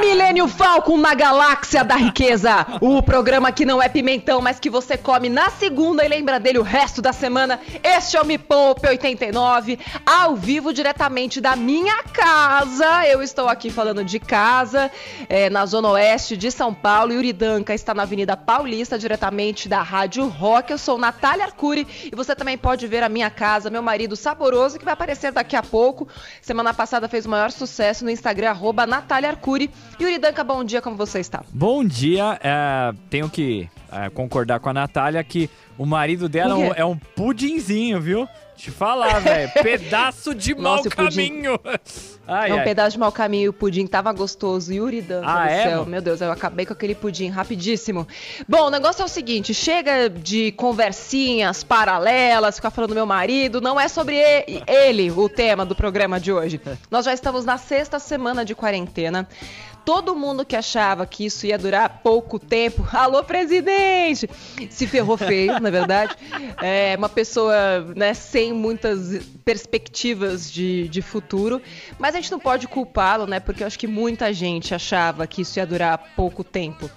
Milênio Falcon na Galáxia da Riqueza. O programa que não é pimentão, mas que você come na segunda e lembra dele o resto da semana. Este é o Me Poupe 89, ao vivo diretamente da minha casa. Eu estou aqui falando de casa, é, na Zona Oeste de São Paulo. Yuri Danca está na Avenida Paulista, diretamente da Rádio Rock. Eu sou Natália Arcuri e você também pode ver a minha casa, meu marido saboroso, que vai aparecer daqui a pouco. Semana passada fez o maior sucesso no Instagram, arroba Natália Arcuri. Yuri Danca, bom dia, como você está? Bom dia, é, tenho que é, concordar com a Natália que o marido dela é um, é um pudinzinho, viu? Te falar, velho. Pedaço de mau Nossa, pudim. caminho. Ai, É um ai. pedaço de mau caminho, o pudim tava gostoso. Yuri Danca Ah, do é, céu. mano? Meu Deus, eu acabei com aquele pudim rapidíssimo. Bom, o negócio é o seguinte: chega de conversinhas paralelas, ficar falando do meu marido. Não é sobre ele o tema do programa de hoje. Nós já estamos na sexta semana de quarentena. Todo mundo que achava que isso ia durar pouco tempo, alô presidente, se ferrou feio, na verdade. É uma pessoa né, sem muitas perspectivas de, de futuro, mas a gente não pode culpá-lo, né? Porque eu acho que muita gente achava que isso ia durar pouco tempo.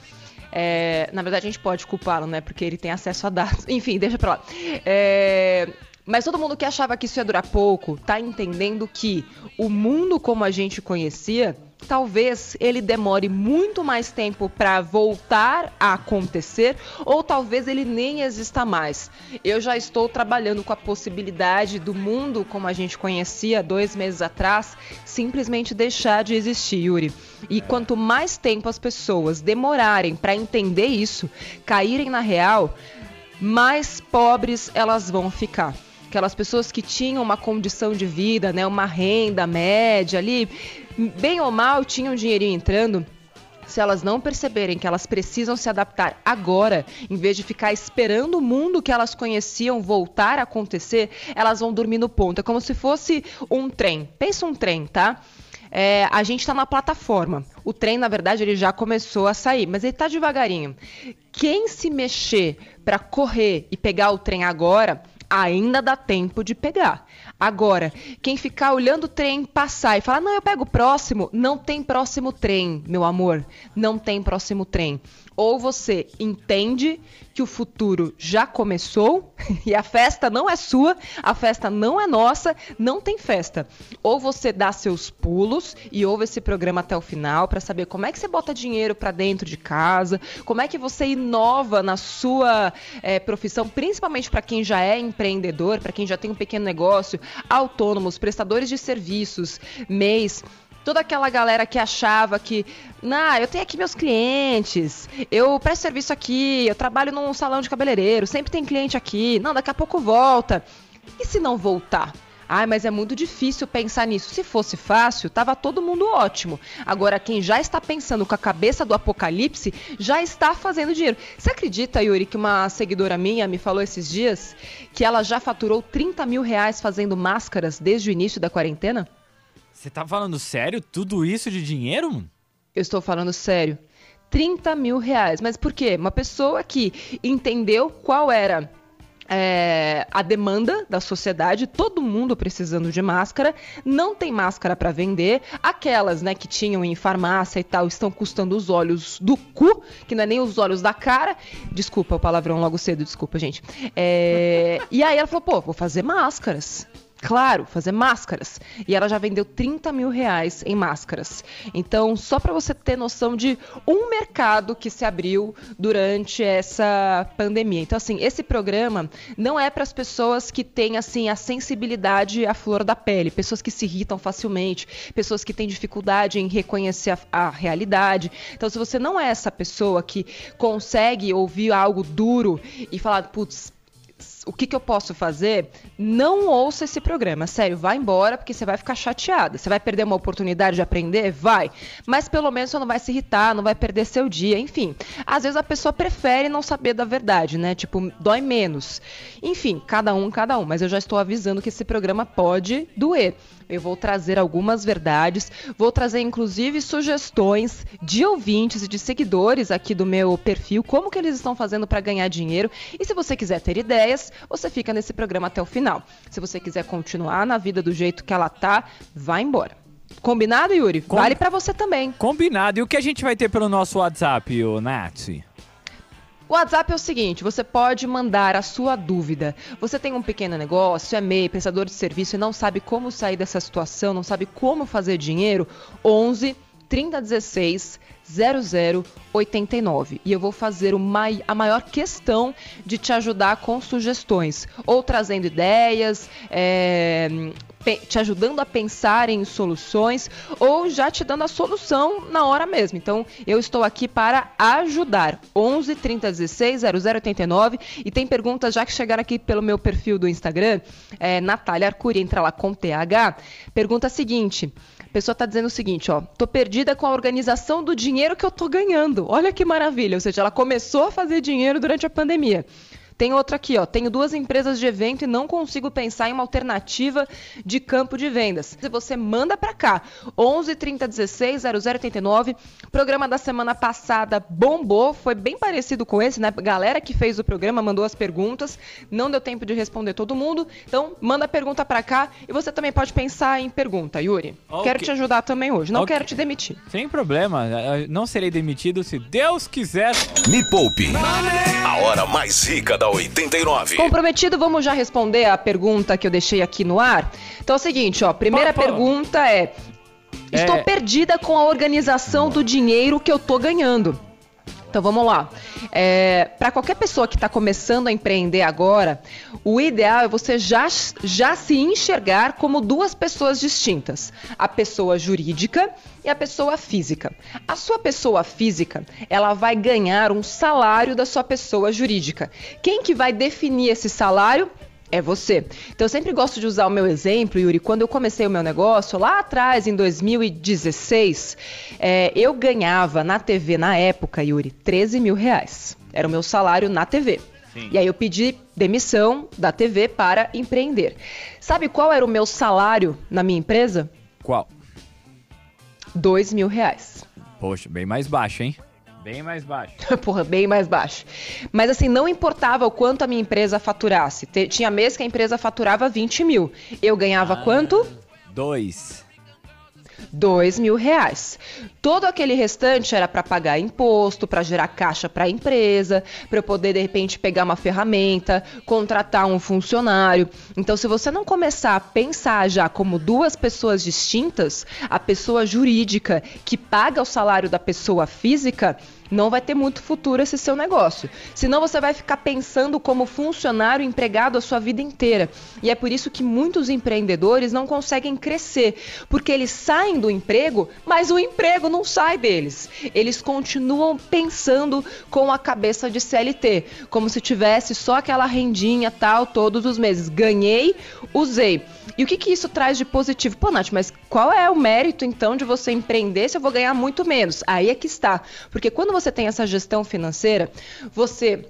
É, na verdade, a gente pode culpá-lo, né? Porque ele tem acesso a dados. Enfim, deixa pra lá. É, mas todo mundo que achava que isso ia durar pouco tá entendendo que o mundo como a gente conhecia, talvez ele demore muito mais tempo para voltar a acontecer, ou talvez ele nem exista mais. Eu já estou trabalhando com a possibilidade do mundo como a gente conhecia dois meses atrás simplesmente deixar de existir, Yuri. E quanto mais tempo as pessoas demorarem para entender isso, caírem na real, mais pobres elas vão ficar. Aquelas pessoas que tinham uma condição de vida, né, uma renda média ali, bem ou mal tinham dinheirinho entrando, se elas não perceberem que elas precisam se adaptar agora, em vez de ficar esperando o mundo que elas conheciam voltar a acontecer, elas vão dormir no ponto. É como se fosse um trem. Pensa um trem, tá? É, a gente está na plataforma. O trem, na verdade, ele já começou a sair, mas ele está devagarinho. Quem se mexer para correr e pegar o trem agora, ainda dá tempo de pegar. Agora, quem ficar olhando o trem passar e falar, não, eu pego o próximo, não tem próximo trem, meu amor. Não tem próximo trem. Ou você entende que o futuro já começou e a festa não é sua, a festa não é nossa, não tem festa. Ou você dá seus pulos e ouve esse programa até o final para saber como é que você bota dinheiro para dentro de casa, como é que você inova na sua eh, profissão, principalmente para quem já é empreendedor, para quem já tem um pequeno negócio, autônomos, prestadores de serviços, MEIs. Toda aquela galera que achava que, nah, eu tenho aqui meus clientes, eu presto serviço aqui, eu trabalho num salão de cabeleireiro, sempre tem cliente aqui, não, daqui a pouco volta. E se não voltar? Ai, mas é muito difícil pensar nisso. Se fosse fácil, tava todo mundo ótimo. Agora, quem já está pensando com a cabeça do apocalipse, já está fazendo dinheiro. Você acredita, Yuri, que uma seguidora minha me falou esses dias que ela já faturou 30 mil reais fazendo máscaras desde o início da quarentena? Você tá falando sério? Tudo isso de dinheiro, mano? Eu estou falando sério. 30 mil reais. Mas por quê? Uma pessoa que entendeu qual era é, a demanda da sociedade, todo mundo precisando de máscara, não tem máscara para vender. Aquelas, né, que tinham em farmácia e tal, estão custando os olhos do cu, que não é nem os olhos da cara. Desculpa o palavrão logo cedo, desculpa, gente. É, e aí ela falou, pô, vou fazer máscaras. Claro, fazer máscaras. E ela já vendeu 30 mil reais em máscaras. Então, só para você ter noção de um mercado que se abriu durante essa pandemia. Então, assim, esse programa não é para as pessoas que têm assim a sensibilidade à flor da pele, pessoas que se irritam facilmente, pessoas que têm dificuldade em reconhecer a, a realidade. Então, se você não é essa pessoa que consegue ouvir algo duro e falar, putz, o que, que eu posso fazer? Não ouça esse programa. Sério, vai embora porque você vai ficar chateada. Você vai perder uma oportunidade de aprender? Vai. Mas pelo menos você não vai se irritar, não vai perder seu dia. Enfim, às vezes a pessoa prefere não saber da verdade, né? Tipo, dói menos. Enfim, cada um, cada um. Mas eu já estou avisando que esse programa pode doer. Eu vou trazer algumas verdades, vou trazer inclusive sugestões de ouvintes e de seguidores aqui do meu perfil, como que eles estão fazendo para ganhar dinheiro. E se você quiser ter ideias, você fica nesse programa até o final. Se você quiser continuar na vida do jeito que ela tá, vai embora. Combinado, Yuri? Com... Vale para você também. Combinado. E o que a gente vai ter pelo nosso WhatsApp, o Nath? O WhatsApp é o seguinte: você pode mandar a sua dúvida. Você tem um pequeno negócio, é MEI, prestador de serviço e não sabe como sair dessa situação, não sabe como fazer dinheiro? 11 3016 0089. E eu vou fazer mai, a maior questão de te ajudar com sugestões, ou trazendo ideias, é, te ajudando a pensar em soluções ou já te dando a solução na hora mesmo. Então, eu estou aqui para ajudar. 11 30 16 0089 e tem perguntas já que chegaram aqui pelo meu perfil do Instagram, é, Natália Arcuri, entra lá com TH. Pergunta a seguinte: a pessoa está dizendo o seguinte, ó, tô perdida com a organização do dinheiro que eu tô ganhando. Olha que maravilha, ou seja, ela começou a fazer dinheiro durante a pandemia. Tem outra aqui, ó. Tenho duas empresas de evento e não consigo pensar em uma alternativa de campo de vendas. Se você manda para cá, 11 30 16 0089. Programa da semana passada bombou, foi bem parecido com esse, né? Galera que fez o programa mandou as perguntas, não deu tempo de responder todo mundo. Então, manda a pergunta para cá e você também pode pensar em pergunta, Yuri. Okay. Quero te ajudar também hoje, não okay. quero te demitir. Sem problema, não serei demitido se Deus quiser. Me poupe. A hora mais rica da 89. Comprometido, vamos já responder a pergunta que eu deixei aqui no ar. Então é o seguinte, ó, primeira pergunta é: Estou é... perdida com a organização do dinheiro que eu tô ganhando. Então vamos lá. É, Para qualquer pessoa que está começando a empreender agora, o ideal é você já, já se enxergar como duas pessoas distintas: a pessoa jurídica e a pessoa física. A sua pessoa física, ela vai ganhar um salário da sua pessoa jurídica. Quem que vai definir esse salário? É você. Então eu sempre gosto de usar o meu exemplo, Yuri. Quando eu comecei o meu negócio, lá atrás, em 2016, é, eu ganhava na TV, na época, Yuri, 13 mil reais. Era o meu salário na TV. Sim. E aí eu pedi demissão da TV para empreender. Sabe qual era o meu salário na minha empresa? Qual? Dois mil reais. Poxa, bem mais baixo, hein? Bem mais baixo. Porra, bem mais baixo. Mas assim, não importava o quanto a minha empresa faturasse. Tinha mês que a empresa faturava 20 mil. Eu ganhava ah, quanto? Dois. Dois mil reais. Todo aquele restante era para pagar imposto, para gerar caixa para a empresa, para eu poder de repente pegar uma ferramenta, contratar um funcionário. Então, se você não começar a pensar já como duas pessoas distintas, a pessoa jurídica que paga o salário da pessoa física, não vai ter muito futuro esse seu negócio. Senão você vai ficar pensando como funcionário empregado a sua vida inteira. E é por isso que muitos empreendedores não conseguem crescer, porque eles saem do emprego, mas o emprego não sai deles. Eles continuam pensando com a cabeça de CLT, como se tivesse só aquela rendinha tal todos os meses. Ganhei, usei. E o que, que isso traz de positivo? Pô, Nath, mas qual é o mérito então de você empreender se eu vou ganhar muito menos? Aí é que está. Porque quando você tem essa gestão financeira, você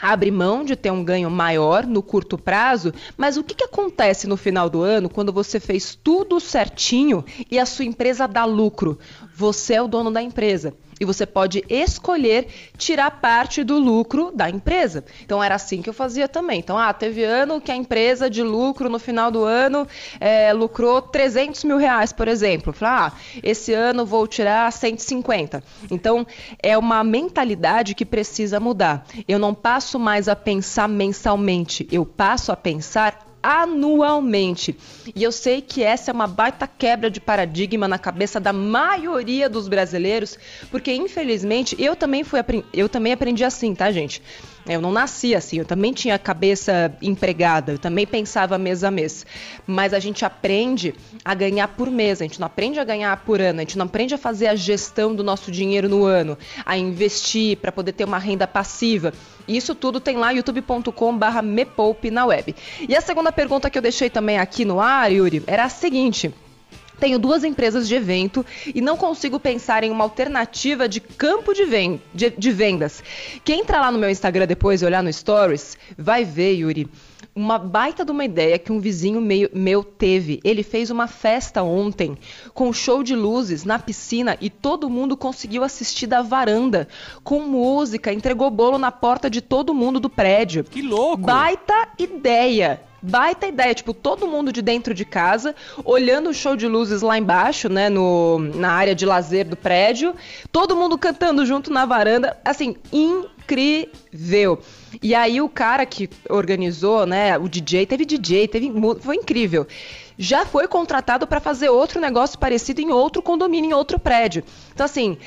abre mão de ter um ganho maior no curto prazo, mas o que, que acontece no final do ano quando você fez tudo certinho e a sua empresa dá lucro? Você é o dono da empresa e você pode escolher tirar parte do lucro da empresa. Então era assim que eu fazia também. Então, ah, teve ano que a empresa de lucro no final do ano é, lucrou 300 mil reais, por exemplo. Falei, ah, esse ano vou tirar 150. Então é uma mentalidade que precisa mudar. Eu não passo mais a pensar mensalmente, eu passo a pensar anualmente. E eu sei que essa é uma baita quebra de paradigma na cabeça da maioria dos brasileiros, porque infelizmente eu também fui eu também aprendi assim, tá, gente? Eu não nasci assim, eu também tinha cabeça empregada, eu também pensava mês a mês. Mas a gente aprende a ganhar por mês, a gente não aprende a ganhar por ano, a gente não aprende a fazer a gestão do nosso dinheiro no ano, a investir para poder ter uma renda passiva. Isso tudo tem lá youtube.com/barra mepoupe na web. E a segunda pergunta que eu deixei também aqui no ar, Yuri, era a seguinte. Tenho duas empresas de evento e não consigo pensar em uma alternativa de campo de, ven de, de vendas. Quem entrar lá no meu Instagram depois e olhar no Stories, vai ver, Yuri, uma baita de uma ideia que um vizinho meio, meu teve. Ele fez uma festa ontem com show de luzes na piscina e todo mundo conseguiu assistir da varanda com música, entregou bolo na porta de todo mundo do prédio. Que louco! Baita ideia! Baita ideia, tipo, todo mundo de dentro de casa, olhando o show de luzes lá embaixo, né, no, na área de lazer do prédio, todo mundo cantando junto na varanda, assim, incrível. E aí o cara que organizou, né, o DJ, teve DJ, teve, foi incrível. Já foi contratado para fazer outro negócio parecido em outro condomínio, em outro prédio. Então, assim,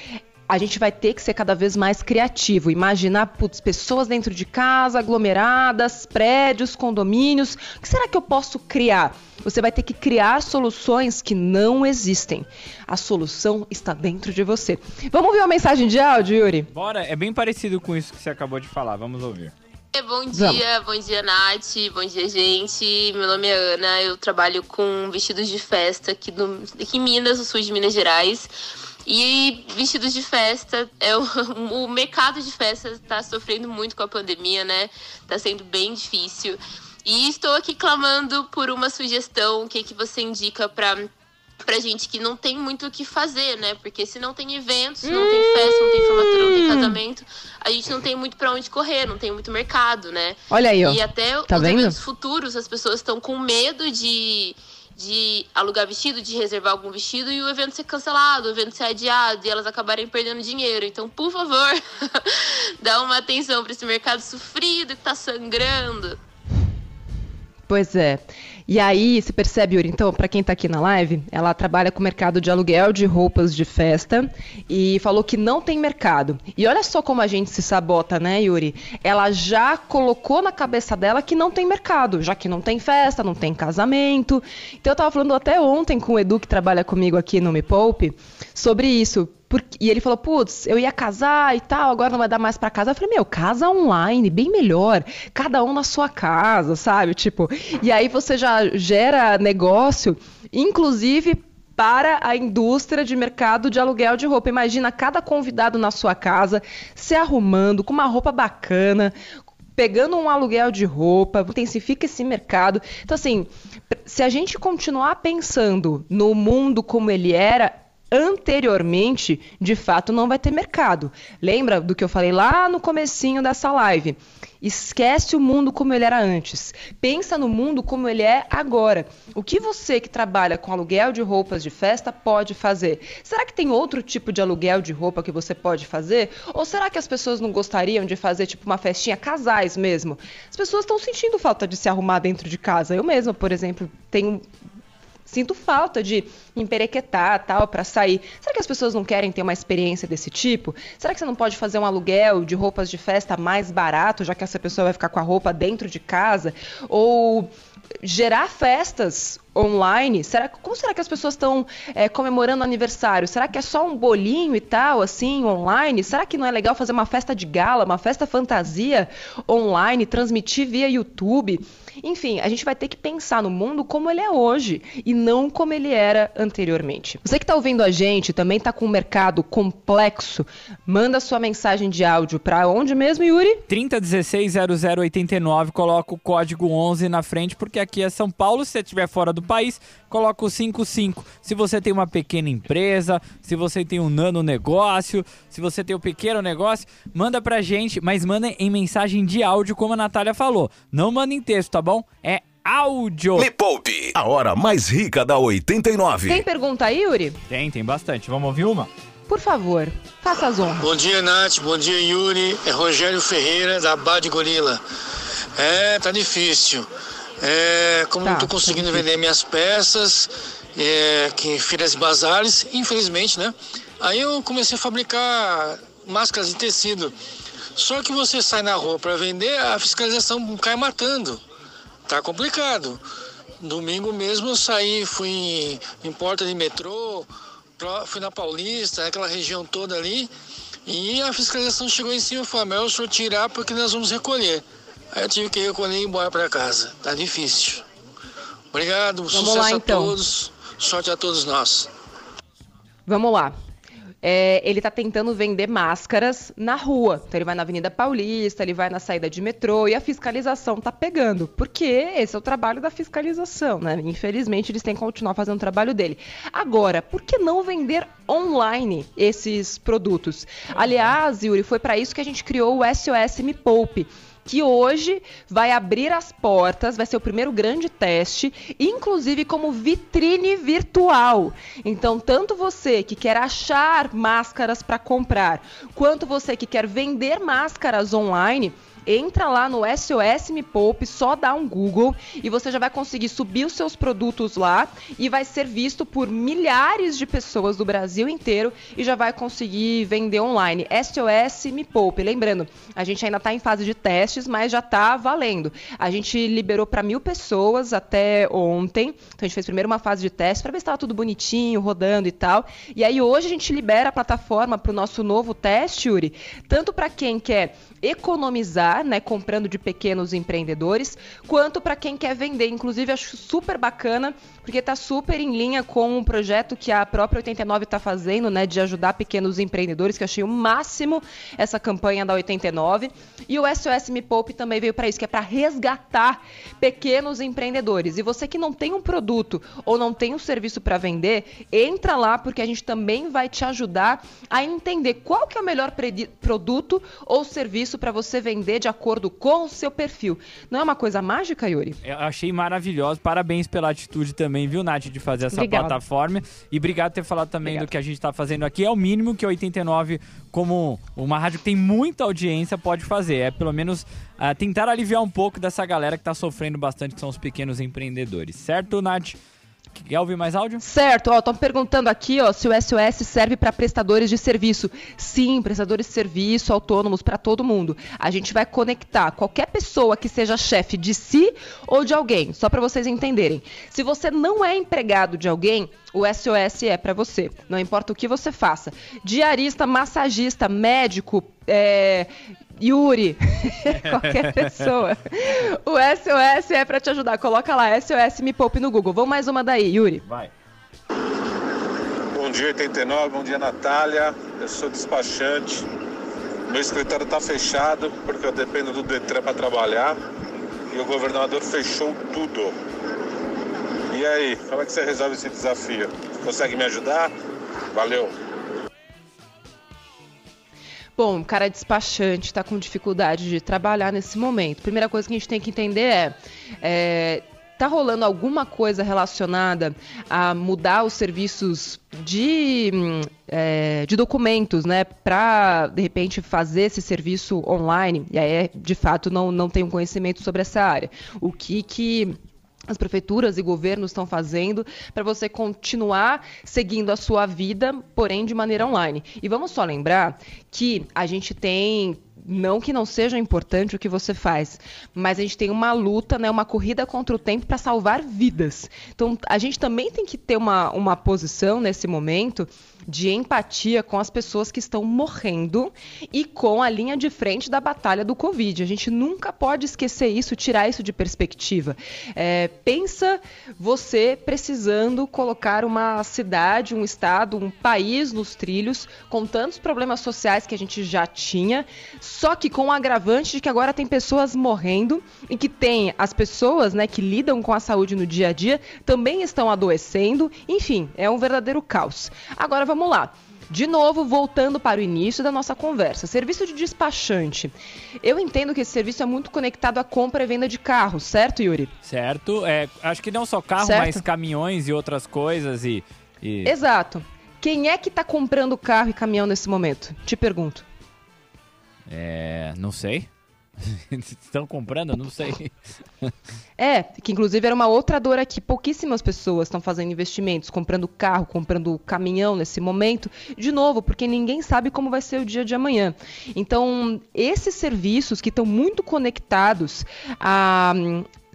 a gente vai ter que ser cada vez mais criativo. Imaginar putz, pessoas dentro de casa, aglomeradas, prédios, condomínios. O que será que eu posso criar? Você vai ter que criar soluções que não existem. A solução está dentro de você. Vamos ouvir uma mensagem de áudio, Yuri? Bora, é bem parecido com isso que você acabou de falar. Vamos ouvir. Bom dia, Vamos. bom dia, Nath, bom dia, gente. Meu nome é Ana, eu trabalho com vestidos de festa aqui, no, aqui em Minas, no sul de Minas Gerais. E vestidos de festa, é o, o mercado de festa está sofrendo muito com a pandemia, né? Está sendo bem difícil. E estou aqui clamando por uma sugestão, o que, que você indica para pra gente que não tem muito o que fazer, né? Porque se não tem eventos, não hum. tem festa, não tem formatura, não tem hum. casamento, a gente não tem muito para onde correr, não tem muito mercado, né? Olha aí, ó. E até tá os vendo? eventos futuros, as pessoas estão com medo de de alugar vestido, de reservar algum vestido e o evento ser cancelado, o evento ser adiado e elas acabarem perdendo dinheiro. Então, por favor, dá uma atenção para esse mercado sofrido que está sangrando. Pois é. E aí, se percebe, Yuri, então, para quem está aqui na live, ela trabalha com o mercado de aluguel de roupas de festa e falou que não tem mercado. E olha só como a gente se sabota, né, Yuri? Ela já colocou na cabeça dela que não tem mercado, já que não tem festa, não tem casamento. Então eu estava falando até ontem com o Edu, que trabalha comigo aqui no Me Poupe, sobre isso. Porque, e ele falou, putz, eu ia casar e tal, agora não vai dar mais para casar. Eu falei, meu, casa online, bem melhor. Cada um na sua casa, sabe? Tipo, e aí você já gera negócio, inclusive para a indústria de mercado de aluguel de roupa. Imagina cada convidado na sua casa se arrumando com uma roupa bacana, pegando um aluguel de roupa, intensifica esse mercado. Então, assim, se a gente continuar pensando no mundo como ele era, anteriormente, de fato, não vai ter mercado. Lembra do que eu falei lá no comecinho dessa live? Esquece o mundo como ele era antes. Pensa no mundo como ele é agora. O que você que trabalha com aluguel de roupas de festa pode fazer? Será que tem outro tipo de aluguel de roupa que você pode fazer? Ou será que as pessoas não gostariam de fazer tipo uma festinha casais mesmo? As pessoas estão sentindo falta de se arrumar dentro de casa. Eu mesma, por exemplo, tenho sinto falta de emperequetar tal para sair. Será que as pessoas não querem ter uma experiência desse tipo? Será que você não pode fazer um aluguel de roupas de festa mais barato, já que essa pessoa vai ficar com a roupa dentro de casa? Ou gerar festas online? Será, como será que as pessoas estão é, comemorando aniversário? Será que é só um bolinho e tal, assim, online? Será que não é legal fazer uma festa de gala, uma festa fantasia online, transmitir via YouTube? Enfim, a gente vai ter que pensar no mundo como ele é hoje e não como ele era anteriormente. Você que está ouvindo a gente também está com um mercado complexo, manda sua mensagem de áudio para onde mesmo, Yuri? 30160089, coloca o código 11 na frente, porque aqui é São Paulo, se você estiver fora do país, coloca o 55. Se você tem uma pequena empresa, se você tem um nano negócio, se você tem um pequeno negócio, manda pra gente, mas manda em mensagem de áudio, como a Natália falou. Não manda em texto, tá bom? É áudio. Me Poupe, a hora mais rica da 89. Tem pergunta aí, Yuri? Tem, tem bastante. Vamos ouvir uma? Por favor, faça as honras. Bom dia, Nath. Bom dia, Yuri. É Rogério Ferreira, da Bad Gorila. É, tá difícil. É, como tá, não tô conseguindo tá vender minhas peças, é, que em feiras e bazares, infelizmente, né? Aí eu comecei a fabricar máscaras de tecido. Só que você sai na rua para vender, a fiscalização cai matando. Tá complicado. Domingo mesmo eu saí, fui em, porta de metrô, fui na Paulista, aquela região toda ali, e a fiscalização chegou em cima e falou, mas o senhor tirar porque nós vamos recolher. Aí eu tive que recolher e ir embora para casa. Tá difícil. Obrigado, vamos sucesso lá, então. a todos, sorte a todos nós. Vamos lá. é, ele está tentando vender máscaras na rua. Então ele vai na Avenida Paulista, ele vai na saída de metrô e a fiscalização está pegando. Porque esse é o trabalho da fiscalização, né? Infelizmente eles têm que continuar fazendo o trabalho dele. Agora, por que não vender online esses produtos? Aliás, Yuri, foi para isso que a gente criou o SOS Me Poupe que hoje vai abrir as portas, vai ser o primeiro grande teste, inclusive como vitrine virtual. Então, tanto você que quer achar máscaras para comprar, quanto você que quer vender máscaras online, entra lá no SOS Me Poupe, só dá um Google e você já vai conseguir subir os seus produtos lá e vai ser visto por milhares de pessoas do Brasil inteiro e já vai conseguir vender online. SOS Me Poupe. Lembrando, a gente ainda está em fase de testes, mas já está valendo. A gente liberou para mil pessoas até ontem. Então a gente fez primeiro uma fase de teste para ver se estava tudo bonitinho, rodando e tal. E aí hoje a gente libera a plataforma para o nosso novo teste, Yuri, tanto para quem quer economizar, né, comprando de pequenos empreendedores, quanto para quem quer vender. Inclusive, acho super bacana, porque está super em linha com um projeto que a própria 89 está fazendo, né, de ajudar pequenos empreendedores, que achei o máximo essa campanha da 89. E o SOS Me Poupe também veio para isso, que é para resgatar pequenos empreendedores. E você que não tem um produto ou não tem um serviço para vender, entra lá, porque a gente também vai te ajudar a entender qual que é o melhor produto ou serviço para você vender de acordo com o seu perfil. Não é uma coisa mágica, Yuri? Eu achei maravilhoso. Parabéns pela atitude também, viu, Nath, de fazer essa Obrigado. plataforma. E obrigado por ter falado também Obrigado. do que a gente está fazendo aqui. É o mínimo que 89, como uma rádio que tem muita audiência, pode fazer. É pelo menos uh, tentar aliviar um pouco dessa galera que está sofrendo bastante, que são os pequenos empreendedores. Certo, Nath? Quer ouvir mais áudio? Certo, ó, estão perguntando aqui, ó, se o SOS serve para prestadores de serviço. Sim, prestadores de serviço autônomos para todo mundo. A gente vai conectar qualquer pessoa que seja chefe de si ou de alguém, só para vocês entenderem. Se você não é empregado de alguém, o SOS é para você. Não importa o que você faça. Diarista, massagista, médico, é, Yuri, qualquer pessoa. O SOS é para te ajudar. Coloca lá, SOS Me Poupe no Google. Vamos mais uma daí, Yuri. Vai. Bom dia, 89. Bom dia, Natália. Eu sou despachante. Meu escritório está fechado porque eu dependo do Detran para trabalhar. E o governador fechou tudo. E aí, como é que você resolve esse desafio? Consegue me ajudar? Valeu! Bom, o cara é despachante, está com dificuldade de trabalhar nesse momento. Primeira coisa que a gente tem que entender é, é tá rolando alguma coisa relacionada a mudar os serviços de, é, de documentos, né, para de repente fazer esse serviço online? E aí, de fato, não, não tenho conhecimento sobre essa área. O que que as prefeituras e governos estão fazendo para você continuar seguindo a sua vida, porém de maneira online. E vamos só lembrar que a gente tem não que não seja importante o que você faz, mas a gente tem uma luta, né, uma corrida contra o tempo para salvar vidas. Então, a gente também tem que ter uma, uma posição nesse momento de empatia com as pessoas que estão morrendo e com a linha de frente da batalha do Covid. A gente nunca pode esquecer isso, tirar isso de perspectiva. É, pensa você precisando colocar uma cidade, um estado, um país nos trilhos, com tantos problemas sociais que a gente já tinha, só que com o agravante de que agora tem pessoas morrendo e que tem as pessoas né, que lidam com a saúde no dia a dia também estão adoecendo. Enfim, é um verdadeiro caos. Agora vamos lá. De novo, voltando para o início da nossa conversa. Serviço de despachante. Eu entendo que esse serviço é muito conectado à compra e venda de carros, certo, Yuri? Certo. É, acho que não só carro, certo. mas caminhões e outras coisas e, e... Exato. Quem é que está comprando carro e caminhão nesse momento? Te pergunto. É. Não sei. Estão comprando? Não sei. É, que inclusive era uma outra dor aqui. Pouquíssimas pessoas estão fazendo investimentos, comprando carro, comprando caminhão nesse momento. De novo, porque ninguém sabe como vai ser o dia de amanhã. Então, esses serviços que estão muito conectados a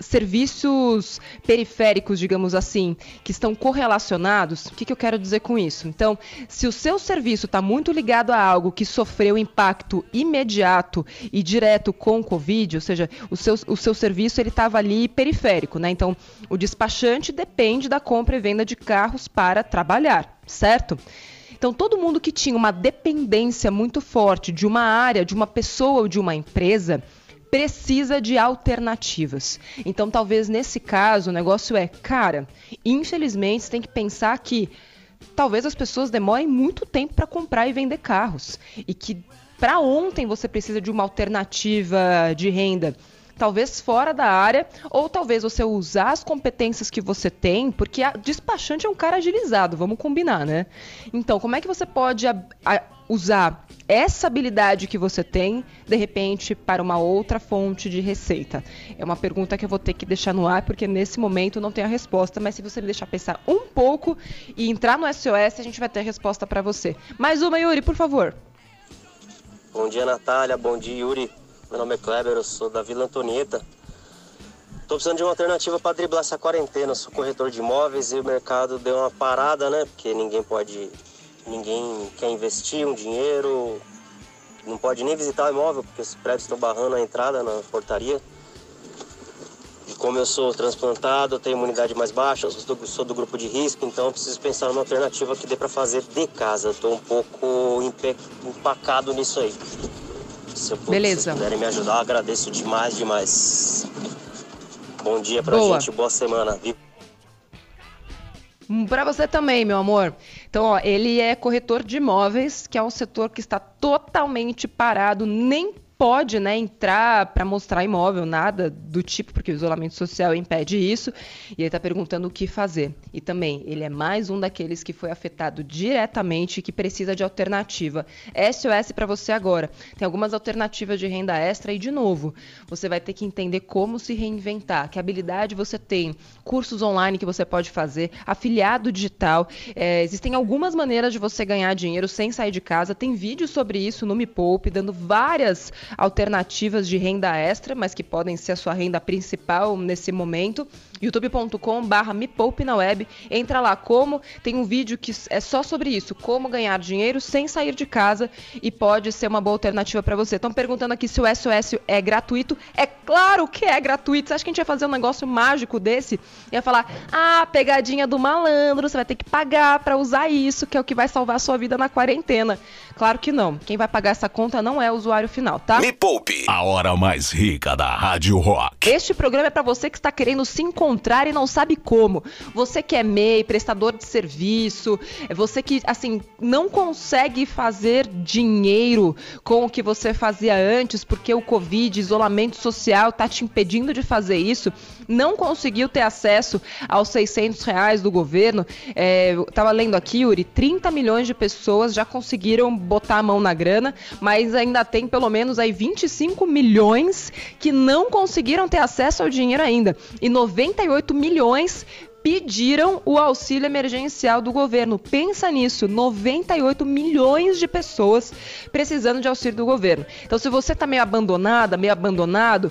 serviços periféricos, digamos assim, que estão correlacionados, o que, que eu quero dizer com isso? Então, se o seu serviço está muito ligado a algo que sofreu impacto imediato e direto com o Covid, ou seja, o seu, o seu serviço ele estava ali periférico, né? Então, o despachante depende da compra e venda de carros para trabalhar, certo? Então, todo mundo que tinha uma dependência muito forte de uma área, de uma pessoa ou de uma empresa, precisa de alternativas. Então, talvez nesse caso, o negócio é, cara, infelizmente, você tem que pensar que talvez as pessoas demorem muito tempo para comprar e vender carros e que para ontem você precisa de uma alternativa de renda talvez fora da área, ou talvez você usar as competências que você tem, porque a despachante é um cara agilizado, vamos combinar, né? Então, como é que você pode usar essa habilidade que você tem, de repente, para uma outra fonte de receita? É uma pergunta que eu vou ter que deixar no ar, porque nesse momento não tem a resposta, mas se você me deixar pensar um pouco e entrar no SOS, a gente vai ter a resposta para você. Mais uma, Yuri, por favor. Bom dia, Natália. Bom dia, Yuri. Meu nome é Kleber, eu sou da Vila Antonieta. Estou precisando de uma alternativa para driblar essa quarentena. Eu sou corretor de imóveis e o mercado deu uma parada, né? Porque ninguém pode. Ninguém quer investir um dinheiro, não pode nem visitar o imóvel, porque os prédios estão barrando a entrada na portaria. E como eu sou transplantado, tenho imunidade mais baixa, sou do, sou do grupo de risco, então eu preciso pensar numa alternativa que dê para fazer de casa. Estou um pouco empacado nisso aí. Se, eu, Beleza. se puderem me ajudar, agradeço demais, demais. Bom dia pra boa. gente, boa semana. Hum, para você também, meu amor. Então, ó, ele é corretor de imóveis, que é um setor que está totalmente parado, nem pode né, entrar para mostrar imóvel, nada do tipo, porque o isolamento social impede isso. E ele está perguntando o que fazer. E também, ele é mais um daqueles que foi afetado diretamente e que precisa de alternativa. SOS para você agora. Tem algumas alternativas de renda extra e, de novo, você vai ter que entender como se reinventar, que habilidade você tem, cursos online que você pode fazer, afiliado digital. É, existem algumas maneiras de você ganhar dinheiro sem sair de casa. Tem vídeo sobre isso no Me Poupe, dando várias alternativas de renda extra, mas que podem ser a sua renda principal nesse momento. youtube.com/barra me poupe na web. Entra lá como tem um vídeo que é só sobre isso, como ganhar dinheiro sem sair de casa e pode ser uma boa alternativa para você. Estão perguntando aqui se o SOS é gratuito. É claro que é gratuito. Você acha que a gente ia fazer um negócio mágico desse? Ia falar: "Ah, pegadinha do malandro, você vai ter que pagar para usar isso, que é o que vai salvar a sua vida na quarentena". Claro que não. Quem vai pagar essa conta não é o usuário final, tá? Me Poupe, a hora mais rica da Rádio Rock. Este programa é para você que está querendo se encontrar e não sabe como. Você que é MEI, prestador de serviço, é você que, assim, não consegue fazer dinheiro com o que você fazia antes porque o Covid, isolamento social, tá te impedindo de fazer isso, não conseguiu ter acesso aos 600 reais do governo. É, eu tava lendo aqui, Yuri, 30 milhões de pessoas já conseguiram botar a mão na grana, mas ainda tem pelo menos aí 25 milhões que não conseguiram ter acesso ao dinheiro ainda. E 98 milhões pediram o auxílio emergencial do governo. Pensa nisso, 98 milhões de pessoas precisando de auxílio do governo. Então, se você está meio abandonada, meio abandonado,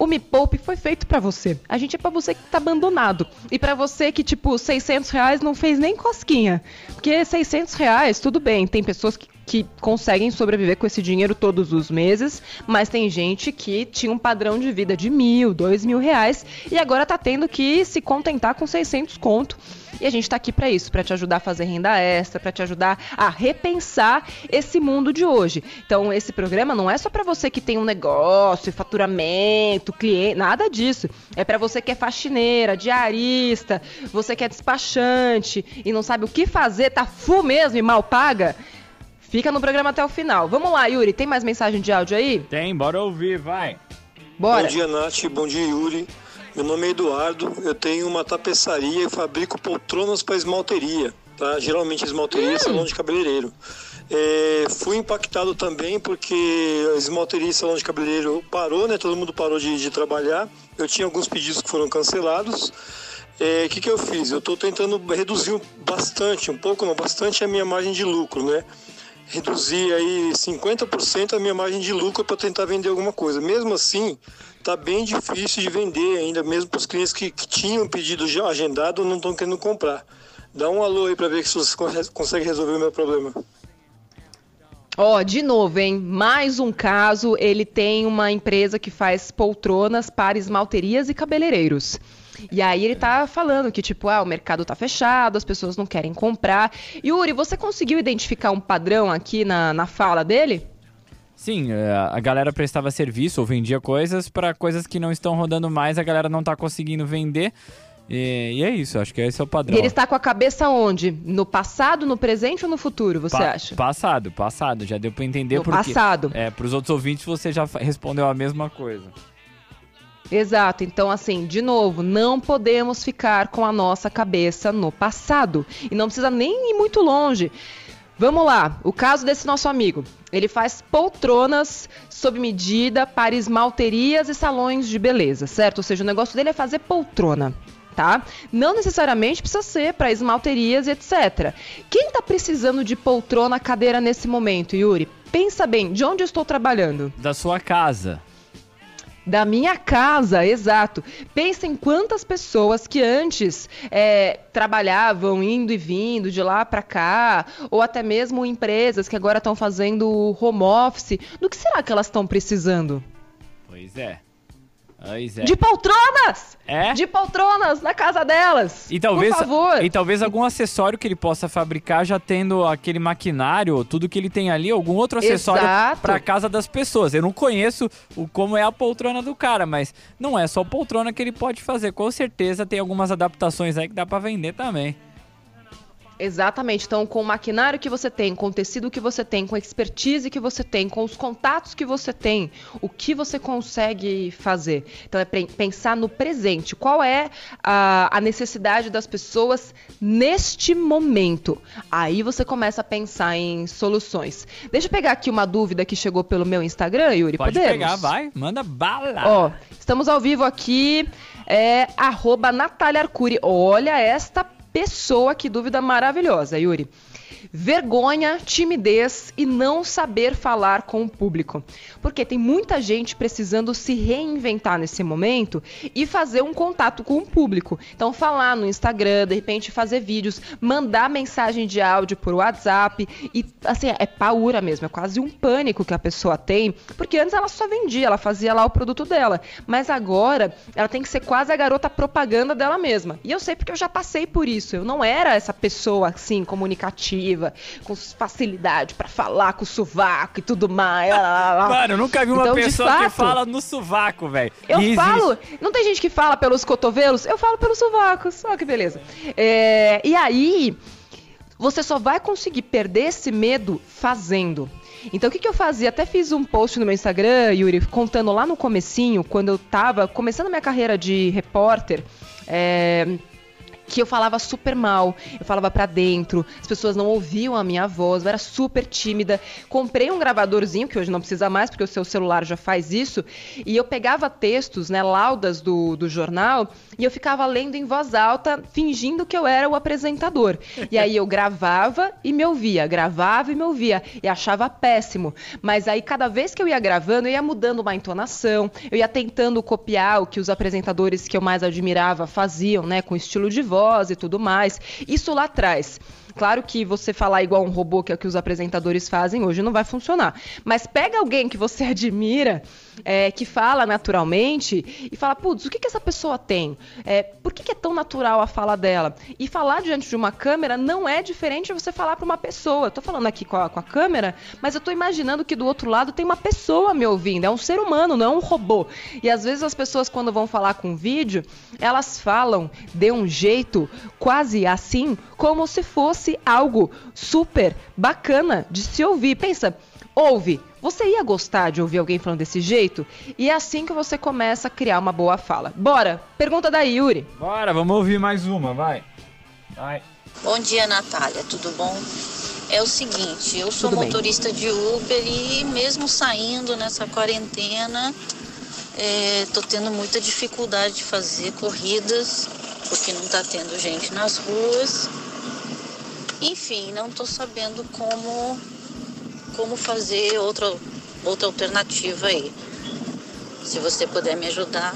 o Me Poupe foi feito para você. A gente é para você que tá abandonado. E para você que, tipo, 600 reais não fez nem cosquinha. Porque 600 reais, tudo bem. Tem pessoas que que conseguem sobreviver com esse dinheiro todos os meses, mas tem gente que tinha um padrão de vida de mil, dois mil reais e agora tá tendo que se contentar com 600 conto. E a gente está aqui para isso, para te ajudar a fazer renda extra, para te ajudar a repensar esse mundo de hoje. Então, esse programa não é só para você que tem um negócio, faturamento, cliente, nada disso. É para você que é faxineira, diarista, você que é despachante e não sabe o que fazer, tá full mesmo e mal paga. Fica no programa até o final. Vamos lá, Yuri. Tem mais mensagem de áudio aí? Tem, bora ouvir, vai. Bora. Bom dia, Nath. Bom dia, Yuri. Meu nome é Eduardo. Eu tenho uma tapeçaria e fabrico poltronas para esmalteria. Tá? Geralmente esmalteria é salão de cabeleireiro. É, fui impactado também porque a esmalteria e salão de cabeleireiro parou, né? Todo mundo parou de, de trabalhar. Eu tinha alguns pedidos que foram cancelados. O é, que, que eu fiz? Eu estou tentando reduzir bastante, um pouco, não bastante, a minha margem de lucro, né? Reduzir aí 50% a minha margem de lucro para tentar vender alguma coisa. Mesmo assim, tá bem difícil de vender ainda, mesmo para os clientes que, que, tinham pedido já agendado não estão querendo comprar. Dá um alô aí para ver se você consegue resolver o meu problema. Ó, oh, de novo, hein? Mais um caso. Ele tem uma empresa que faz poltronas para esmalterias e cabeleireiros. E aí ele tá falando que, tipo, ah, o mercado tá fechado, as pessoas não querem comprar. Yuri, você conseguiu identificar um padrão aqui na, na fala dele? Sim, é, a galera prestava serviço ou vendia coisas para coisas que não estão rodando mais, a galera não tá conseguindo vender. E, e, é isso, acho que esse é o padrão. E ele está com a cabeça onde? No passado, no presente ou no futuro, você pa acha? Passado, passado. Já deu para entender no porque, passado. É, para os outros ouvintes você já respondeu a mesma coisa. Exato. Então, assim, de novo, não podemos ficar com a nossa cabeça no passado. E não precisa nem ir muito longe. Vamos lá, o caso desse nosso amigo. Ele faz poltronas sob medida para esmalterias e salões de beleza, certo? Ou seja, o negócio dele é fazer poltrona tá? Não necessariamente precisa ser para esmalterias e etc. Quem está precisando de poltrona, cadeira nesse momento, Yuri? Pensa bem, de onde eu estou trabalhando? Da sua casa. Da minha casa, exato. Pensa em quantas pessoas que antes é, trabalhavam indo e vindo de lá para cá, ou até mesmo empresas que agora estão fazendo home office. Do que será que elas estão precisando? Pois é. É. De poltronas! É? De poltronas na casa delas. E talvez, por favor. E talvez algum acessório que ele possa fabricar já tendo aquele maquinário, tudo que ele tem ali, algum outro acessório para casa das pessoas. Eu não conheço o como é a poltrona do cara, mas não é só poltrona que ele pode fazer. Com certeza tem algumas adaptações aí que dá para vender também. Exatamente. Então, com o maquinário que você tem, com o tecido que você tem, com a expertise que você tem, com os contatos que você tem, o que você consegue fazer? Então, é pensar no presente. Qual é a, a necessidade das pessoas neste momento? Aí você começa a pensar em soluções. Deixa eu pegar aqui uma dúvida que chegou pelo meu Instagram, Yuri. Pode Podemos? pegar, vai. Manda bala. Ó, estamos ao vivo aqui. É arroba Natália Arcuri. Olha esta pessoa, que dúvida maravilhosa, Yuri vergonha, timidez e não saber falar com o público. Porque tem muita gente precisando se reinventar nesse momento e fazer um contato com o público. Então, falar no Instagram, de repente fazer vídeos, mandar mensagem de áudio por WhatsApp e assim, é paura mesmo, é quase um pânico que a pessoa tem, porque antes ela só vendia, ela fazia lá o produto dela, mas agora ela tem que ser quase a garota propaganda dela mesma. E eu sei porque eu já passei por isso. Eu não era essa pessoa assim comunicativa com facilidade para falar com o sovaco e tudo mais. Mano, eu nunca vi uma então, pessoa fato, que fala no sovaco, velho. Eu falo. Não tem gente que fala pelos cotovelos? Eu falo pelos sovacos. Olha que beleza. É, e aí, você só vai conseguir perder esse medo fazendo. Então o que, que eu fazia? Até fiz um post no meu Instagram, Yuri, contando lá no comecinho, quando eu tava começando minha carreira de repórter. É, que eu falava super mal, eu falava para dentro, as pessoas não ouviam a minha voz, eu era super tímida. Comprei um gravadorzinho, que hoje não precisa mais, porque o seu celular já faz isso, e eu pegava textos, né, laudas do, do jornal, e eu ficava lendo em voz alta, fingindo que eu era o apresentador. E aí eu gravava e me ouvia, gravava e me ouvia, e achava péssimo. Mas aí cada vez que eu ia gravando, eu ia mudando uma entonação, eu ia tentando copiar o que os apresentadores que eu mais admirava faziam, né, com estilo de voz e tudo mais. Isso lá atrás. Claro que você falar igual um robô, que é o que os apresentadores fazem hoje, não vai funcionar. Mas pega alguém que você admira é, que fala naturalmente e fala, putz, o que, que essa pessoa tem? É, por que, que é tão natural a fala dela? E falar diante de uma câmera não é diferente de você falar para uma pessoa. Eu tô falando aqui com a, com a câmera, mas eu tô imaginando que do outro lado tem uma pessoa me ouvindo, é um ser humano, não é um robô. E às vezes as pessoas, quando vão falar com vídeo, elas falam de um jeito quase assim, como se fosse algo super bacana de se ouvir. Pensa, ouve você ia gostar de ouvir alguém falando desse jeito? E é assim que você começa a criar uma boa fala. Bora! Pergunta da Yuri. Bora, vamos ouvir mais uma, vai. Vai. Bom dia, Natália, tudo bom? É o seguinte, eu sou tudo motorista bem. de Uber e mesmo saindo nessa quarentena, é, tô tendo muita dificuldade de fazer corridas, porque não tá tendo gente nas ruas. Enfim, não tô sabendo como como fazer outra, outra alternativa aí. Se você puder me ajudar,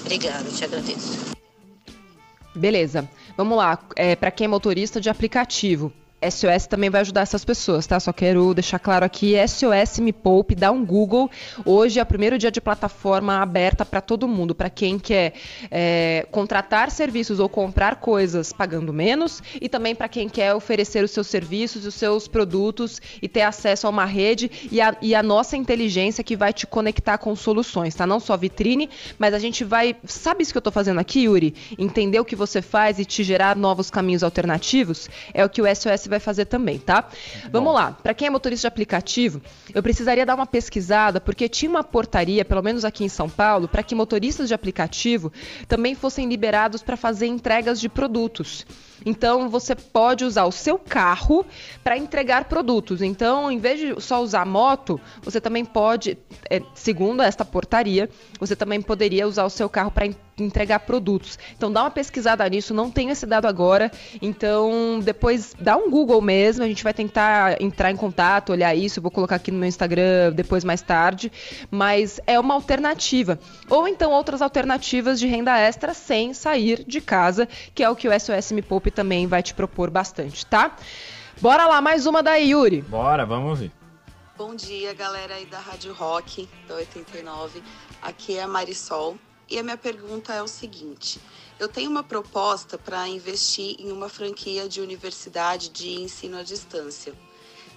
obrigada, te agradeço. Beleza, vamos lá. É, para quem é motorista de aplicativo, SOS também vai ajudar essas pessoas, tá? Só quero deixar claro aqui, SOS Me Poupe, dá um Google. Hoje é o primeiro dia de plataforma aberta para todo mundo, para quem quer é, contratar serviços ou comprar coisas pagando menos e também para quem quer oferecer os seus serviços, os seus produtos e ter acesso a uma rede e a, e a nossa inteligência que vai te conectar com soluções, tá? Não só vitrine, mas a gente vai... Sabe isso que eu estou fazendo aqui, Yuri? Entender o que você faz e te gerar novos caminhos alternativos? É o que o SOS vai fazer também, tá? Vamos Bom. lá. Para quem é motorista de aplicativo, eu precisaria dar uma pesquisada porque tinha uma portaria, pelo menos aqui em São Paulo, para que motoristas de aplicativo também fossem liberados para fazer entregas de produtos. Então você pode usar o seu carro para entregar produtos. Então, em vez de só usar moto, você também pode, é, segundo esta portaria, você também poderia usar o seu carro para entregar produtos. Então dá uma pesquisada nisso, não tenho esse dado agora. Então depois dá um Google mesmo, a gente vai tentar entrar em contato, olhar isso, vou colocar aqui no meu Instagram depois mais tarde, mas é uma alternativa. Ou então outras alternativas de renda extra sem sair de casa, que é o que o SOS Me Poupe também vai te propor bastante, tá? Bora lá, mais uma da Yuri. Bora, vamos ver. Bom dia, galera aí da Rádio Rock, da 89. Aqui é a Marisol. E a minha pergunta é o seguinte: eu tenho uma proposta para investir em uma franquia de universidade de ensino à distância.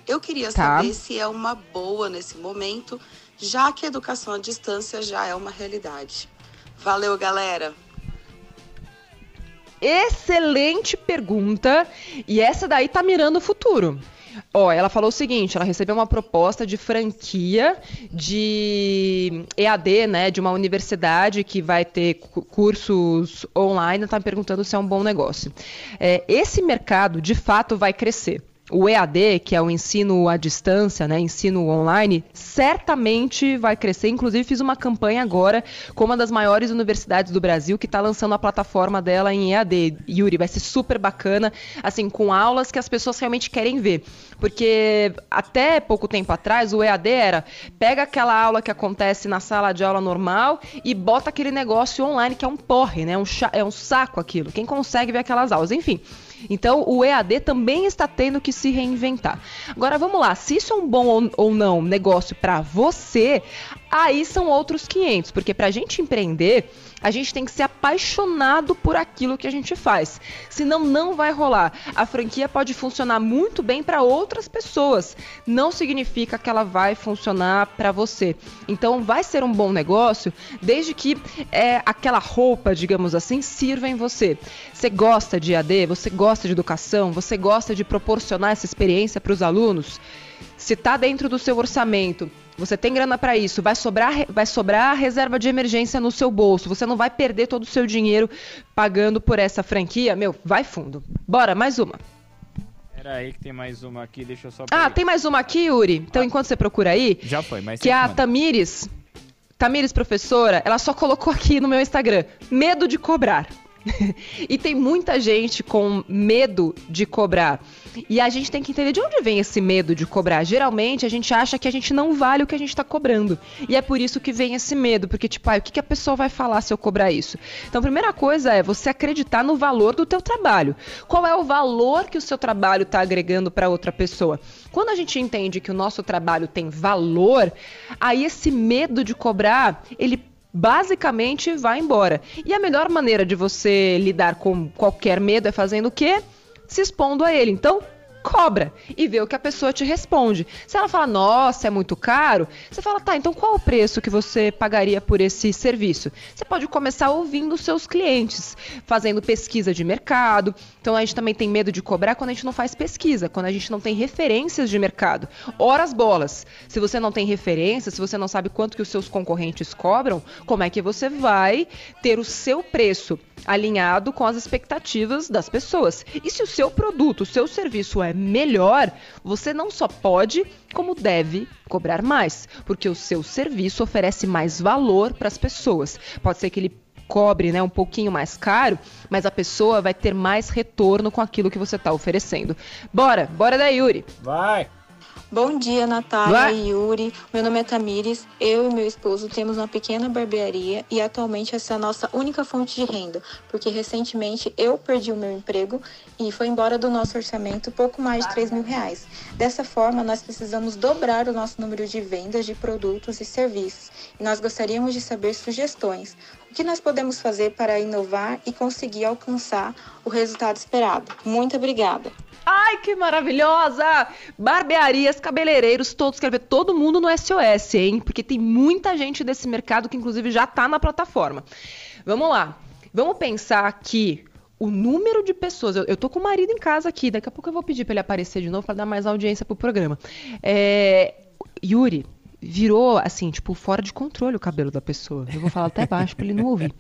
Eu queria tá. saber se é uma boa nesse momento, já que a educação à distância já é uma realidade. Valeu, galera! Excelente pergunta. E essa daí tá mirando o futuro. Ó, ela falou o seguinte: ela recebeu uma proposta de franquia de EAD, né, de uma universidade que vai ter cursos online. Está me perguntando se é um bom negócio. É, esse mercado, de fato, vai crescer o EAD, que é o ensino à distância, né, ensino online, certamente vai crescer. Inclusive, fiz uma campanha agora com uma das maiores universidades do Brasil que está lançando a plataforma dela em EAD. Yuri, vai ser super bacana, assim, com aulas que as pessoas realmente querem ver. Porque até pouco tempo atrás, o EAD era pega aquela aula que acontece na sala de aula normal e bota aquele negócio online que é um porre, né? Um é um saco aquilo. Quem consegue ver aquelas aulas? Enfim. Então, o EAD também está tendo que se reinventar. Agora, vamos lá. Se isso é um bom ou não negócio para você, aí são outros 500. Porque para a gente empreender, a gente tem que ser apaixonado por aquilo que a gente faz. Senão não vai rolar. A franquia pode funcionar muito bem para outras pessoas. Não significa que ela vai funcionar para você. Então vai ser um bom negócio desde que é, aquela roupa, digamos assim, sirva em você. Você gosta de AD, você gosta de educação, você gosta de proporcionar essa experiência para os alunos. Se está dentro do seu orçamento, você tem grana para isso, vai sobrar, vai sobrar reserva de emergência no seu bolso. Você não vai perder todo o seu dinheiro pagando por essa franquia. Meu, vai fundo. Bora, mais uma. Pera aí que tem mais uma aqui, deixa eu só. Ah, tem mais uma aqui, Yuri? Então, ah. enquanto você procura aí. Já foi, mas. Que é a Tamires. Tamires, professora, ela só colocou aqui no meu Instagram: medo de cobrar. e tem muita gente com medo de cobrar. E a gente tem que entender de onde vem esse medo de cobrar. Geralmente a gente acha que a gente não vale o que a gente está cobrando. E é por isso que vem esse medo, porque tipo, ah, o que, que a pessoa vai falar se eu cobrar isso? Então, a primeira coisa é você acreditar no valor do teu trabalho. Qual é o valor que o seu trabalho está agregando para outra pessoa? Quando a gente entende que o nosso trabalho tem valor, aí esse medo de cobrar, ele basicamente vai embora. E a melhor maneira de você lidar com qualquer medo é fazendo o quê? Se expondo a ele. Então, cobra e vê o que a pessoa te responde. Se ela fala, nossa, é muito caro, você fala, tá, então qual o preço que você pagaria por esse serviço? Você pode começar ouvindo os seus clientes, fazendo pesquisa de mercado. Então a gente também tem medo de cobrar quando a gente não faz pesquisa, quando a gente não tem referências de mercado. Horas bolas. Se você não tem referência, se você não sabe quanto que os seus concorrentes cobram, como é que você vai ter o seu preço alinhado com as expectativas das pessoas? E se o seu produto, o seu serviço é melhor, você não só pode, como deve cobrar mais, porque o seu serviço oferece mais valor para as pessoas. Pode ser que ele cobre né, um pouquinho mais caro, mas a pessoa vai ter mais retorno com aquilo que você está oferecendo. Bora, bora da Yuri. Vai! Bom dia, Natália e Yuri. Meu nome é Tamires. Eu e meu esposo temos uma pequena barbearia e atualmente essa é a nossa única fonte de renda, porque recentemente eu perdi o meu emprego e foi embora do nosso orçamento pouco mais de 3 mil reais. Dessa forma, nós precisamos dobrar o nosso número de vendas de produtos e serviços e nós gostaríamos de saber sugestões. O que nós podemos fazer para inovar e conseguir alcançar o resultado esperado? Muito obrigada. Ai, que maravilhosa! Barbearias, cabeleireiros, todos, quero ver todo mundo no SOS, hein? Porque tem muita gente desse mercado que inclusive já tá na plataforma. Vamos lá. Vamos pensar que o número de pessoas. Eu, eu tô com o marido em casa aqui, daqui a pouco eu vou pedir para ele aparecer de novo para dar mais audiência pro programa. É, Yuri, virou, assim, tipo, fora de controle o cabelo da pessoa. Eu vou falar até baixo pra ele não ouvir.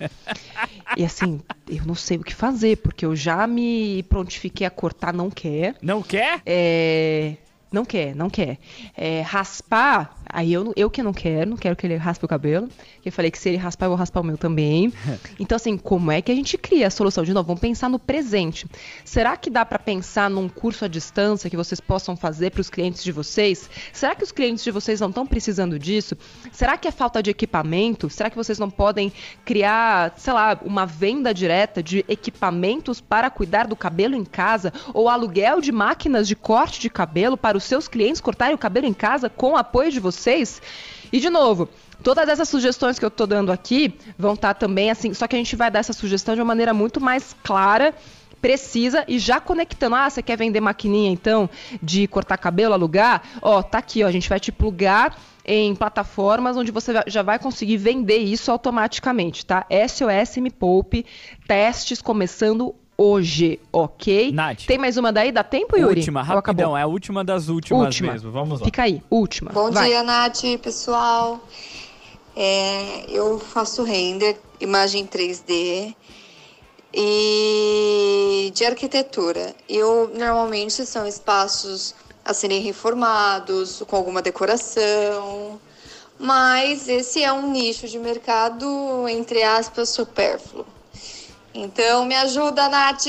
E assim, eu não sei o que fazer, porque eu já me prontifiquei a cortar, não quer. Não quer? É. Não quer, não quer. É, raspar, aí eu, eu que não quero, não quero que ele raspe o cabelo. Eu falei que se ele raspar, eu vou raspar o meu também. Então, assim, como é que a gente cria a solução? De novo, vamos pensar no presente. Será que dá para pensar num curso à distância que vocês possam fazer para os clientes de vocês? Será que os clientes de vocês não estão precisando disso? Será que é falta de equipamento? Será que vocês não podem criar, sei lá, uma venda direta de equipamentos para cuidar do cabelo em casa? Ou aluguel de máquinas de corte de cabelo para os seus clientes cortarem o cabelo em casa com o apoio de vocês? E de novo, todas essas sugestões que eu estou dando aqui vão estar tá também assim, só que a gente vai dar essa sugestão de uma maneira muito mais clara precisa e já conectando. Ah, você quer vender maquininha então de cortar cabelo, alugar? Ó, tá aqui, ó, a gente vai te plugar em plataformas onde você já vai conseguir vender isso automaticamente, tá? SOS Me Poupe, testes começando hoje, ok? Nath. Tem mais uma daí? Dá tempo, Yuri? Última, rapidão. É a última das últimas última. mesmo. Vamos lá. Fica aí, última. Bom Vai. dia, Nath, pessoal. É, eu faço render, imagem 3D e de arquitetura. Eu normalmente são espaços a serem reformados, com alguma decoração, mas esse é um nicho de mercado, entre aspas, supérfluo. Então me ajuda, Nath!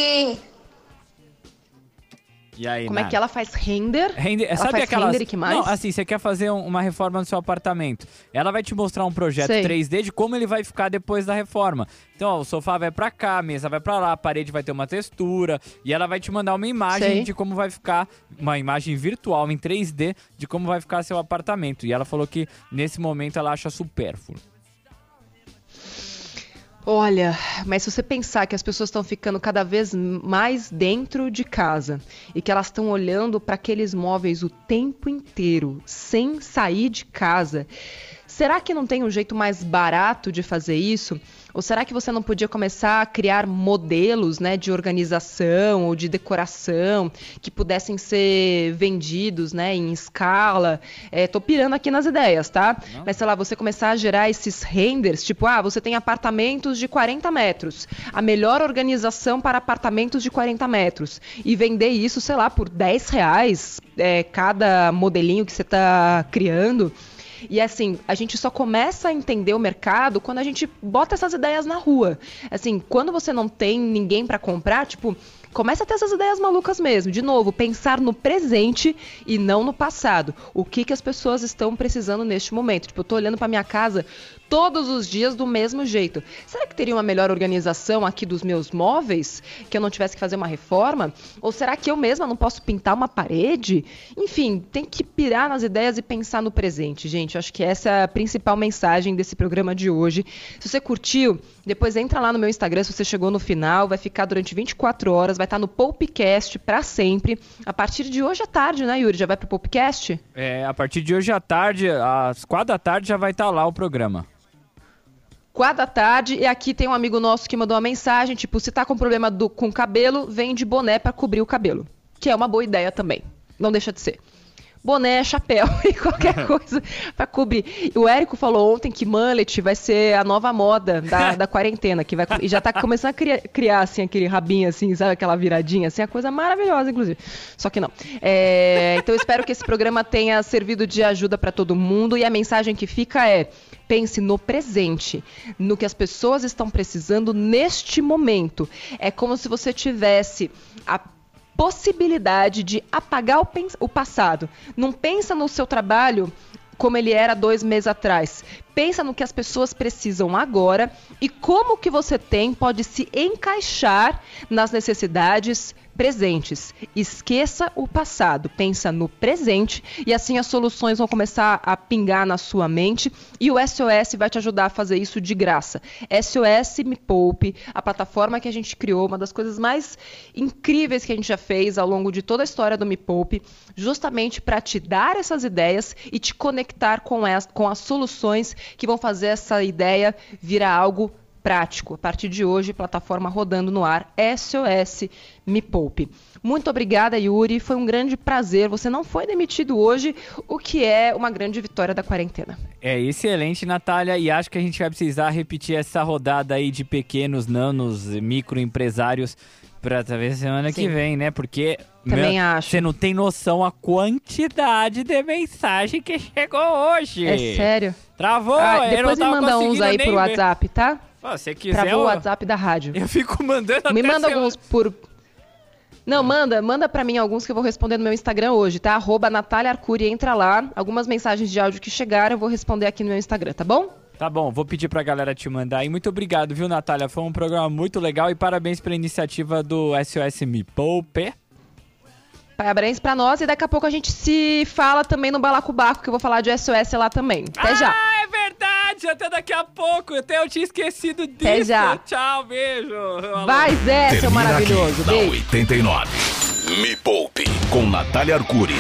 E aí, Como é Nath? que ela faz render? Render, ela sabe faz aquelas... render e que mais? Não, assim, você quer fazer um- uma reforma no seu apartamento. Ela vai te mostrar um projeto Sei. 3D de como ele vai ficar depois da reforma. Então, ó, o sofá vai pra cá, a mesa vai pra lá, a parede vai ter uma textura. E ela vai te mandar uma imagem Sei. de como vai ficar, uma imagem virtual em 3D de como vai ficar seu apartamento. E ela falou que nesse momento ela acha supérfluo. Olha, mas se você pensar que as pessoas estão ficando cada vez mais dentro de casa e que elas estão olhando para aqueles móveis o tempo inteiro, sem sair de casa, será que não tem um jeito mais barato de fazer isso? Ou será que você não podia começar a criar modelos né, de organização ou de decoração que pudessem ser vendidos né, em escala? É, tô pirando aqui nas ideias, tá? Mas sei lá, você começar a gerar esses renders, tipo, ah, você tem apartamentos de 40 metros, a melhor organização para apartamentos de 40 metros, e vender isso, sei lá, por 10 reais é, cada modelinho que você está criando. E assim, a gente só começa a entender o mercado quando a gente bota essas ideias na rua. Assim, quando você não tem ninguém para comprar, tipo, começa a ter essas ideias malucas mesmo. De novo, pensar no presente e não no passado. O que que as pessoas estão precisando neste momento? Tipo, eu tô olhando para minha casa todos os dias do mesmo jeito. Será que teria uma melhor organização aqui dos meus móveis, que eu não tivesse que fazer uma reforma? Ou será que eu mesma não posso pintar uma parede? Enfim, tem que pirar nas ideias e pensar no presente, gente. Acho que essa é a principal mensagem desse programa de hoje. Se você curtiu, depois entra lá no meu Instagram, se você chegou no final, vai ficar durante 24 horas, vai estar no Poupecast para sempre. A partir de hoje à tarde, né, Yuri? Já vai pro Poupecast? É, a partir de hoje à tarde, às quatro da tarde, já vai estar lá o programa. Quatro da tarde, e aqui tem um amigo nosso que mandou uma mensagem, tipo, se tá com problema do, com cabelo, vem de boné para cobrir o cabelo. Que é uma boa ideia também. Não deixa de ser. Boné, chapéu e qualquer coisa pra cobrir. O Érico falou ontem que mullet vai ser a nova moda da, da quarentena, que vai e já tá começando a criar, criar, assim aquele rabinho assim, sabe aquela viradinha assim, a coisa maravilhosa inclusive. Só que não. É, então eu espero que esse programa tenha servido de ajuda para todo mundo e a mensagem que fica é: pense no presente, no que as pessoas estão precisando neste momento. É como se você tivesse a possibilidade de apagar o, o passado. Não pensa no seu trabalho como ele era dois meses atrás. Pensa no que as pessoas precisam agora e como que você tem pode se encaixar nas necessidades presentes. Esqueça o passado, pensa no presente e assim as soluções vão começar a pingar na sua mente e o SOS vai te ajudar a fazer isso de graça. SOS Me Poupe, a plataforma que a gente criou, uma das coisas mais incríveis que a gente já fez ao longo de toda a história do Me Poupe, justamente para te dar essas ideias e te conectar com as, com as soluções que vão fazer essa ideia virar algo prático. A partir de hoje, plataforma rodando no ar, SOS Me Poupe. Muito obrigada, Yuri. Foi um grande prazer. Você não foi demitido hoje, o que é uma grande vitória da quarentena. É excelente, Natália. E acho que a gente vai precisar repetir essa rodada aí de pequenos, nanos, microempresários para talvez semana Sim. que vem, né? Porque também meu, acho. Você não tem noção a quantidade de mensagem que chegou hoje. É sério? Travou. Ah, depois me manda uns aí pro WhatsApp, tá? Ah, se quiser. Travou o WhatsApp da rádio. Eu fico mandando Me manda alguns por. Não, manda, manda para mim alguns que eu vou responder no meu Instagram hoje, tá? Arroba Natália Arcuri, entra lá. Algumas mensagens de áudio que chegaram, eu vou responder aqui no meu Instagram, tá bom? Tá bom, vou pedir pra galera te mandar. E muito obrigado, viu, Natália? Foi um programa muito legal e parabéns pela iniciativa do SOS Me Poupe. Parabéns pra nós e daqui a pouco a gente se fala também no Balacobaco, que eu vou falar de SOS lá também. Até ah, já! É verdade! Até daqui a pouco! Até eu tinha esquecido disso! Até já! Tchau, beijo! Vai, Zé, seu maravilhoso! Aqui, beijo! 89. Me Poupe, com Natália Arcuri.